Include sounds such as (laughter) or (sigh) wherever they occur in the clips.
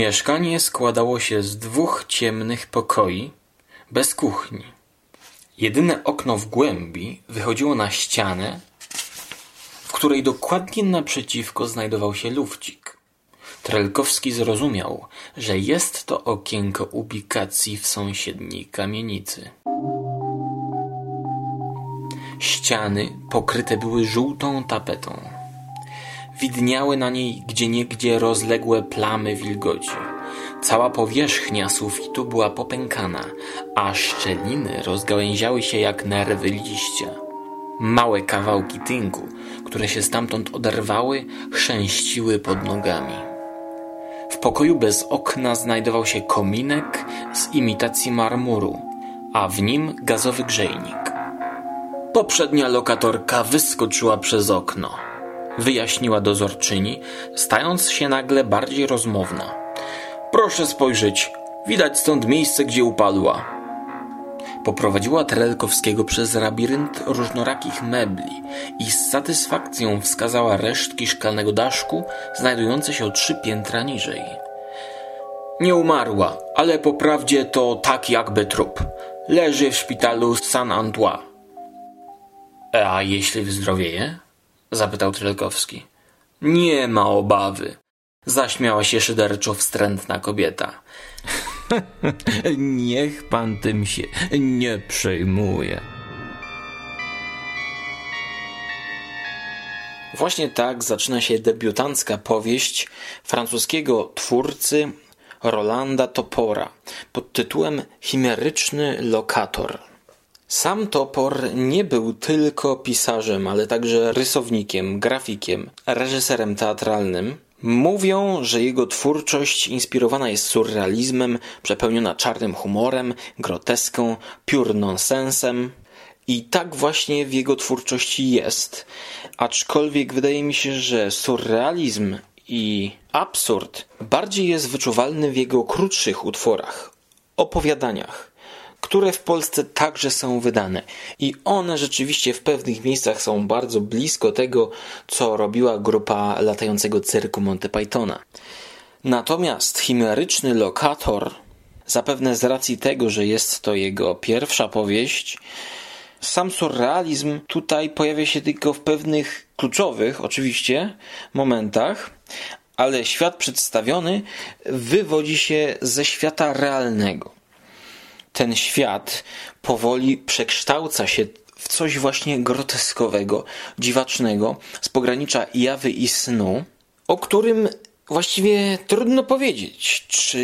Mieszkanie składało się z dwóch ciemnych pokoi, bez kuchni. Jedyne okno w głębi wychodziło na ścianę, w której dokładnie naprzeciwko znajdował się lufcik. Trelkowski zrozumiał, że jest to okienko ubikacji w sąsiedniej kamienicy. Ściany pokryte były żółtą tapetą. Widniały na niej gdzieniegdzie rozległe plamy wilgoci. Cała powierzchnia sufitu była popękana, a szczeliny rozgałęziały się jak nerwy liścia. Małe kawałki tynku, które się stamtąd oderwały, chrzęściły pod nogami. W pokoju bez okna znajdował się kominek z imitacji marmuru, a w nim gazowy grzejnik. Poprzednia lokatorka wyskoczyła przez okno. Wyjaśniła dozorczyni, stając się nagle bardziej rozmowna. Proszę spojrzeć, widać stąd miejsce, gdzie upadła. Poprowadziła Trelkowskiego przez labirynt różnorakich mebli i z satysfakcją wskazała resztki szklanego daszku, znajdujące się o trzy piętra niżej. Nie umarła, ale po prawdzie to tak jakby trup. Leży w szpitalu Saint-Antoine. A jeśli wyzdrowieje? Zapytał Trelkowski. Nie ma obawy. Zaśmiała się szyderczo wstrętna kobieta. (laughs) Niech pan tym się nie przejmuje. Właśnie tak zaczyna się debiutancka powieść francuskiego twórcy Rolanda Topora pod tytułem Chimeryczny lokator. Sam Topor nie był tylko pisarzem, ale także rysownikiem, grafikiem, reżyserem teatralnym. Mówią, że jego twórczość inspirowana jest surrealizmem, przepełniona czarnym humorem, groteską, pure nonsensem. I tak właśnie w jego twórczości jest, aczkolwiek wydaje mi się, że surrealizm i absurd bardziej jest wyczuwalny w jego krótszych utworach, opowiadaniach które w Polsce także są wydane. I one rzeczywiście w pewnych miejscach są bardzo blisko tego, co robiła grupa latającego cyrku Monty Pythona. Natomiast chimeryczny lokator, zapewne z racji tego, że jest to jego pierwsza powieść, sam surrealizm tutaj pojawia się tylko w pewnych kluczowych, oczywiście, momentach, ale świat przedstawiony wywodzi się ze świata realnego ten świat powoli przekształca się w coś właśnie groteskowego, dziwacznego, z pogranicza jawy i snu, o którym właściwie trudno powiedzieć, czy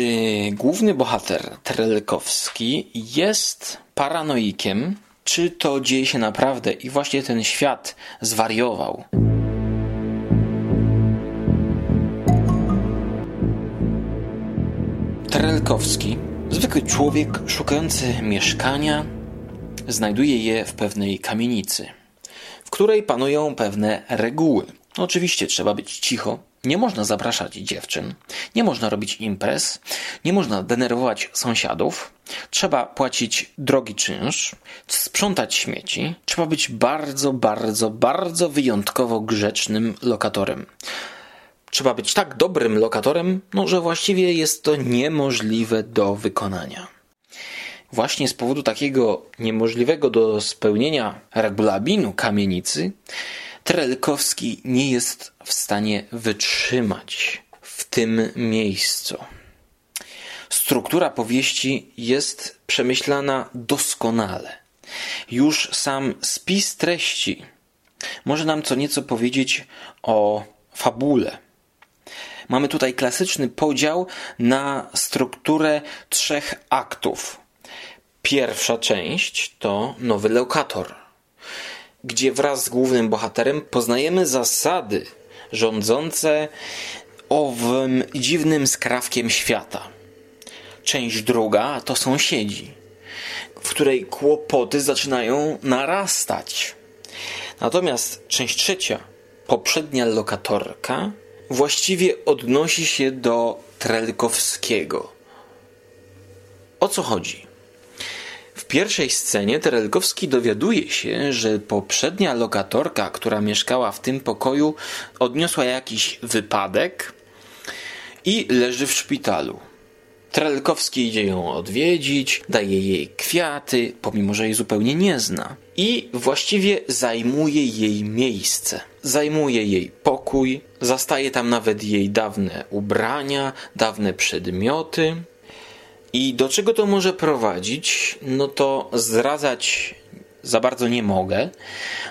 główny bohater Trelkowski jest paranoikiem, czy to dzieje się naprawdę i właśnie ten świat zwariował. Trelkowski Zwykły człowiek szukający mieszkania znajduje je w pewnej kamienicy, w której panują pewne reguły. Oczywiście trzeba być cicho, nie można zapraszać dziewczyn, nie można robić imprez, nie można denerwować sąsiadów, trzeba płacić drogi czynsz, sprzątać śmieci, trzeba być bardzo, bardzo, bardzo wyjątkowo grzecznym lokatorem trzeba być tak dobrym lokatorem, no, że właściwie jest to niemożliwe do wykonania. Właśnie z powodu takiego niemożliwego do spełnienia regulaminu kamienicy, Trelkowski nie jest w stanie wytrzymać w tym miejscu. Struktura powieści jest przemyślana doskonale. Już sam spis treści może nam co nieco powiedzieć o fabule Mamy tutaj klasyczny podział na strukturę trzech aktów. Pierwsza część to nowy lokator, gdzie wraz z głównym bohaterem poznajemy zasady rządzące owym dziwnym skrawkiem świata. Część druga to sąsiedzi, w której kłopoty zaczynają narastać. Natomiast część trzecia, poprzednia lokatorka, właściwie odnosi się do Trelkowskiego. O co chodzi? W pierwszej scenie Trelkowski dowiaduje się, że poprzednia lokatorka, która mieszkała w tym pokoju, odniosła jakiś wypadek i leży w szpitalu. Trelkowski idzie ją odwiedzić, daje jej kwiaty, pomimo że jej zupełnie nie zna. I właściwie zajmuje jej miejsce. Zajmuje jej pokój, zastaje tam nawet jej dawne ubrania, dawne przedmioty. I do czego to może prowadzić? No to zdradzać za bardzo nie mogę,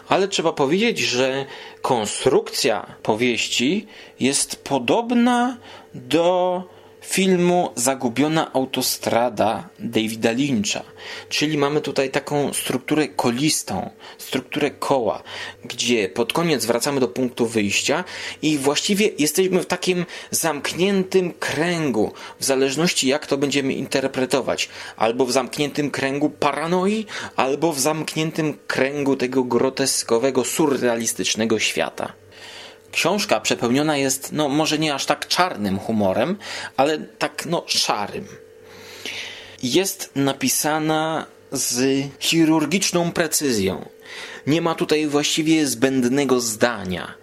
ale trzeba powiedzieć, że konstrukcja powieści jest podobna do filmu Zagubiona autostrada Davida Lyncha. Czyli mamy tutaj taką strukturę kolistą, strukturę koła, gdzie pod koniec wracamy do punktu wyjścia i właściwie jesteśmy w takim zamkniętym kręgu, w zależności jak to będziemy interpretować. Albo w zamkniętym kręgu paranoi, albo w zamkniętym kręgu tego groteskowego, surrealistycznego świata książka przepełniona jest, no może nie aż tak czarnym humorem, ale tak no szarym. Jest napisana z chirurgiczną precyzją. Nie ma tutaj właściwie zbędnego zdania.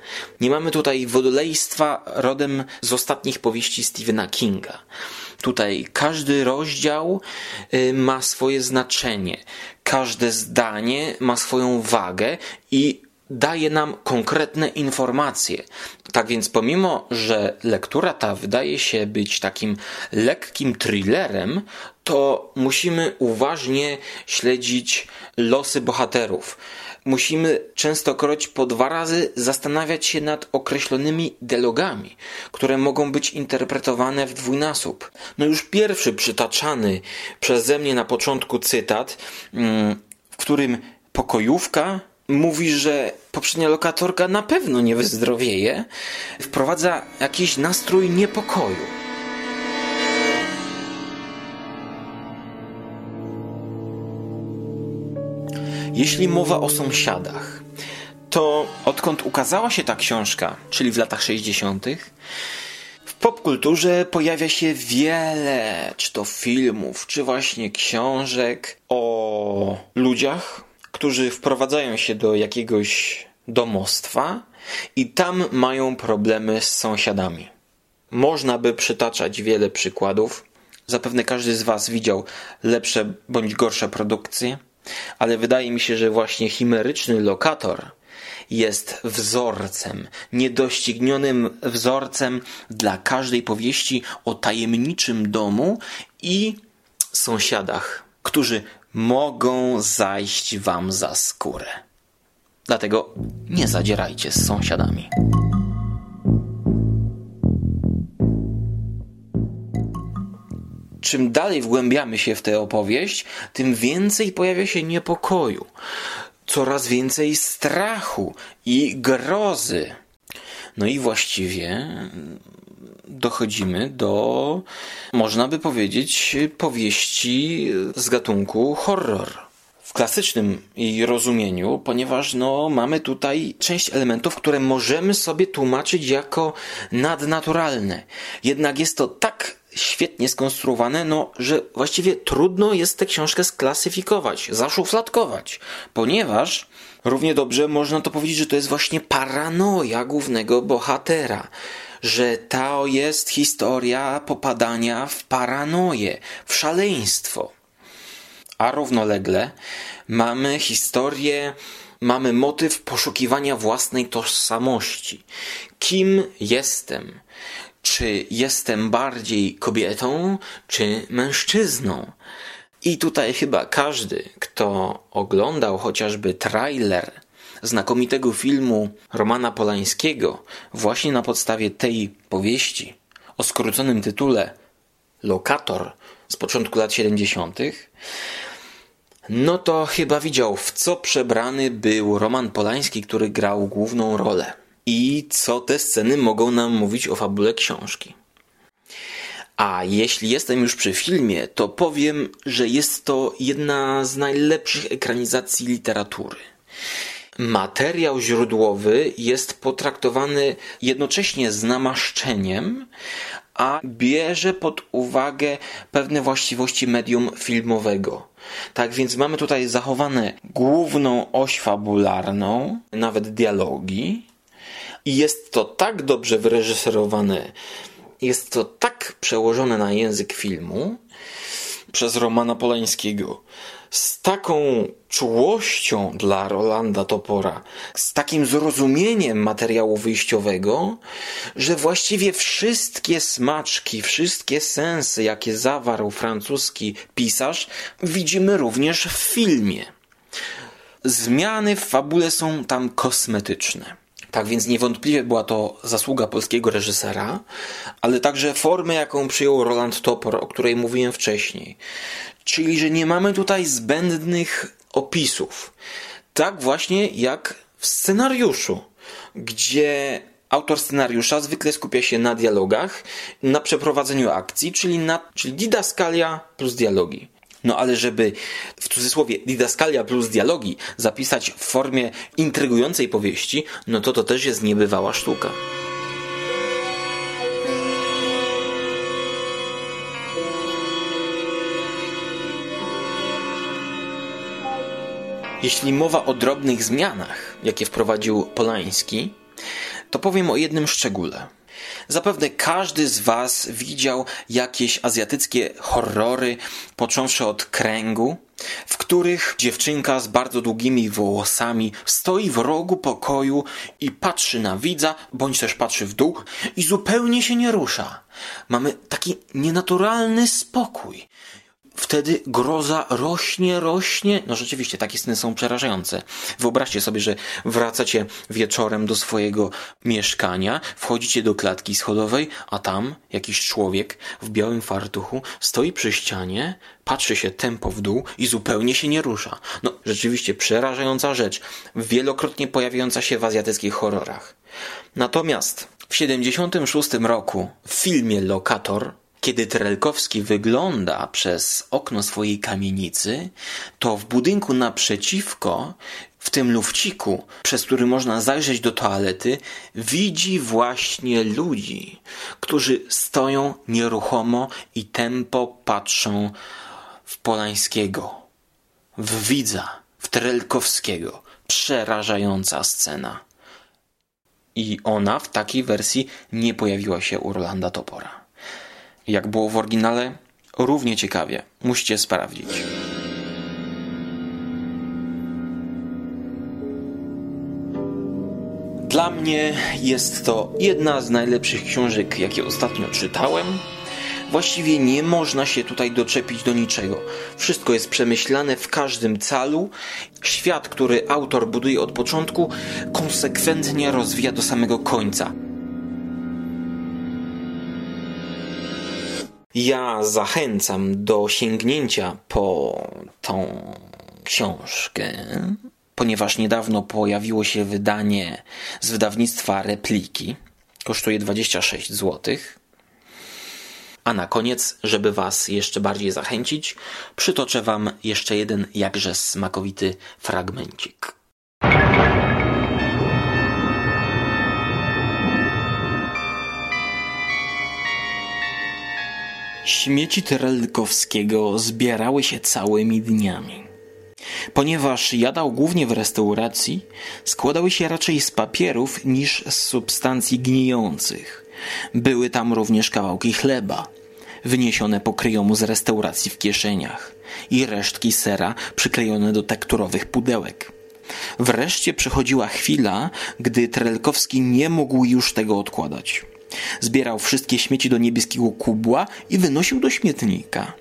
Nie mamy tutaj wodolejstwa rodem z ostatnich powieści Stephena Kinga. Tutaj każdy rozdział y, ma swoje znaczenie, każde zdanie ma swoją wagę i daje nam konkretne informacje. Tak więc, pomimo, że lektura ta wydaje się być takim lekkim thrillerem, to musimy uważnie śledzić losy bohaterów. Musimy częstokroć po dwa razy zastanawiać się nad określonymi dialogami, które mogą być interpretowane w dwójnasób. No już pierwszy przytaczany przeze mnie na początku cytat, mm, w którym pokojówka mówi, że poprzednia lokatorka na pewno nie wyzdrowieje, wprowadza jakiś nastrój niepokoju. Jeśli mowa o sąsiadach, to odkąd ukazała się ta książka, czyli w latach 60., w popkulturze pojawia się wiele, czy to filmów, czy właśnie książek o ludziach, którzy wprowadzają się do jakiegoś domostwa i tam mają problemy z sąsiadami. Można by przytaczać wiele przykładów. Zapewne każdy z Was widział lepsze bądź gorsze produkcje, ale wydaje mi się, że właśnie chimeryczny lokator jest wzorcem, niedoścignionym wzorcem dla każdej powieści o tajemniczym domu i sąsiadach, którzy mogą zajść wam za skórę. Dlatego nie zadzierajcie z sąsiadami. Czym dalej wgłębiamy się w tę opowieść, tym więcej pojawia się niepokoju, coraz więcej strachu i grozy. No i właściwie dochodzimy do, można by powiedzieć, powieści z gatunku horror. W klasycznym jej rozumieniu, ponieważ no, mamy tutaj część elementów, które możemy sobie tłumaczyć jako nadnaturalne. Jednak jest to tak świetnie skonstruowane, no, że właściwie trudno jest tę książkę sklasyfikować, zaszufladkować, ponieważ równie dobrze można to powiedzieć, że to jest właśnie paranoja głównego bohatera że to jest historia popadania w paranoję, w szaleństwo. A równolegle mamy historię, mamy motyw poszukiwania własnej tożsamości. Kim jestem? Czy jestem bardziej kobietą, czy mężczyzną? I tutaj chyba każdy, kto oglądał chociażby trailer znakomitego filmu Romana Polańskiego właśnie na podstawie tej powieści o skróconym tytule Lokator z początku lat 70., no to chyba widział, w co przebrany był Roman Polański, który grał główną rolę. I co te sceny mogą nam mówić o fabule książki. A jeśli jestem już przy filmie, to powiem, że jest to jedna z najlepszych ekranizacji literatury materiał źródłowy jest potraktowany jednocześnie z namaszczeniem, a bierze pod uwagę pewne właściwości medium filmowego. Tak więc mamy tutaj zachowane główną oś fabularną, nawet dialogi, i jest to tak dobrze wyreżyserowane jest to tak przełożone na język filmu przez Romana Polańskiego, z taką czułością dla Rolanda Topora, z takim zrozumieniem materiału wyjściowego, że właściwie wszystkie smaczki, wszystkie sensy, jakie zawarł francuski pisarz, widzimy również w filmie. Zmiany w fabule są tam kosmetyczne. Tak więc niewątpliwie była to zasługa polskiego reżysera, ale także formy, jaką przyjął Roland Topor, o której mówiłem wcześniej. Czyli, że nie mamy tutaj zbędnych opisów. Tak właśnie jak w scenariuszu, gdzie autor scenariusza zwykle skupia się na dialogach, na przeprowadzeniu akcji, czyli, na, czyli didaskalia plus dialogi. No ale żeby w cudzysłowie didaskalia plus dialogi zapisać w formie intrygującej powieści, no to to też jest niebywała sztuka. Jeśli mowa o drobnych zmianach, jakie wprowadził Polański, to powiem o jednym szczególe. Zapewne każdy z Was widział jakieś azjatyckie horrory, począwszy od kręgu, w których dziewczynka z bardzo długimi włosami stoi w rogu pokoju i patrzy na widza, bądź też patrzy w dół i zupełnie się nie rusza. Mamy taki nienaturalny spokój wtedy groza rośnie, rośnie. No rzeczywiście, takie sceny są przerażające. Wyobraźcie sobie, że wracacie wieczorem do swojego mieszkania, wchodzicie do klatki schodowej, a tam jakiś człowiek w białym fartuchu stoi przy ścianie, patrzy się tempo w dół i zupełnie się nie rusza. No, rzeczywiście przerażająca rzecz, wielokrotnie pojawiająca się w azjatyckich horrorach. Natomiast w 76 roku w filmie Lokator kiedy Trelkowski wygląda przez okno swojej kamienicy, to w budynku naprzeciwko, w tym lufciku, przez który można zajrzeć do toalety, widzi właśnie ludzi, którzy stoją nieruchomo i tempo patrzą w Polańskiego, w widza, w Trelkowskiego. Przerażająca scena. I ona w takiej wersji nie pojawiła się u Rolanda Topora. Jak było w oryginale? Równie ciekawie. Musicie sprawdzić. Dla mnie jest to jedna z najlepszych książek, jakie ostatnio czytałem. Właściwie nie można się tutaj doczepić do niczego. Wszystko jest przemyślane w każdym calu. Świat, który autor buduje od początku, konsekwentnie rozwija do samego końca. Ja zachęcam do sięgnięcia po tą książkę, ponieważ niedawno pojawiło się wydanie z wydawnictwa Repliki. Kosztuje 26 zł. A na koniec, żeby Was jeszcze bardziej zachęcić, przytoczę Wam jeszcze jeden jakże smakowity fragmencik. Śmieci Terelkowskiego zbierały się całymi dniami. Ponieważ jadał głównie w restauracji, składały się raczej z papierów niż z substancji gnijących. Były tam również kawałki chleba, wyniesione pokryjomu z restauracji w kieszeniach i resztki sera przyklejone do tekturowych pudełek. Wreszcie przychodziła chwila, gdy Trelkowski nie mógł już tego odkładać. Zbierał wszystkie śmieci do niebieskiego kubła i wynosił do śmietnika.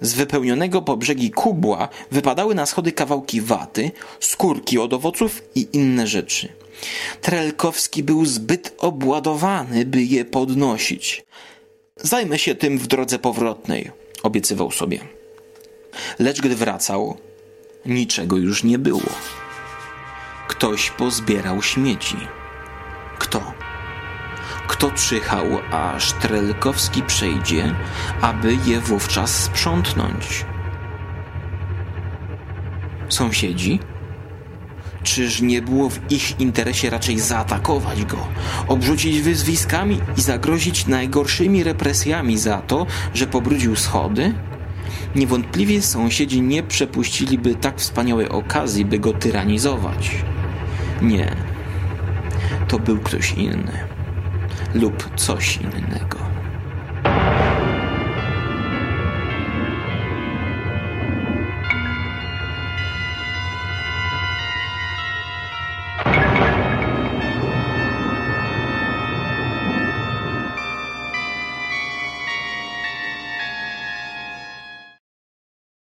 Z wypełnionego po brzegi kubła wypadały na schody kawałki waty, skórki od owoców i inne rzeczy. Trelkowski był zbyt obładowany, by je podnosić. Zajmę się tym w drodze powrotnej, obiecywał sobie. Lecz gdy wracał, niczego już nie było. Ktoś pozbierał śmieci. Kto? Kto czyhał, aż Trelkowski przejdzie, aby je wówczas sprzątnąć? Sąsiedzi? Czyż nie było w ich interesie raczej zaatakować go, obrzucić wyzwiskami i zagrozić najgorszymi represjami za to, że pobrudził schody? Niewątpliwie sąsiedzi nie przepuściliby tak wspaniałej okazji, by go tyranizować. Nie, to był ktoś inny lub coś innego.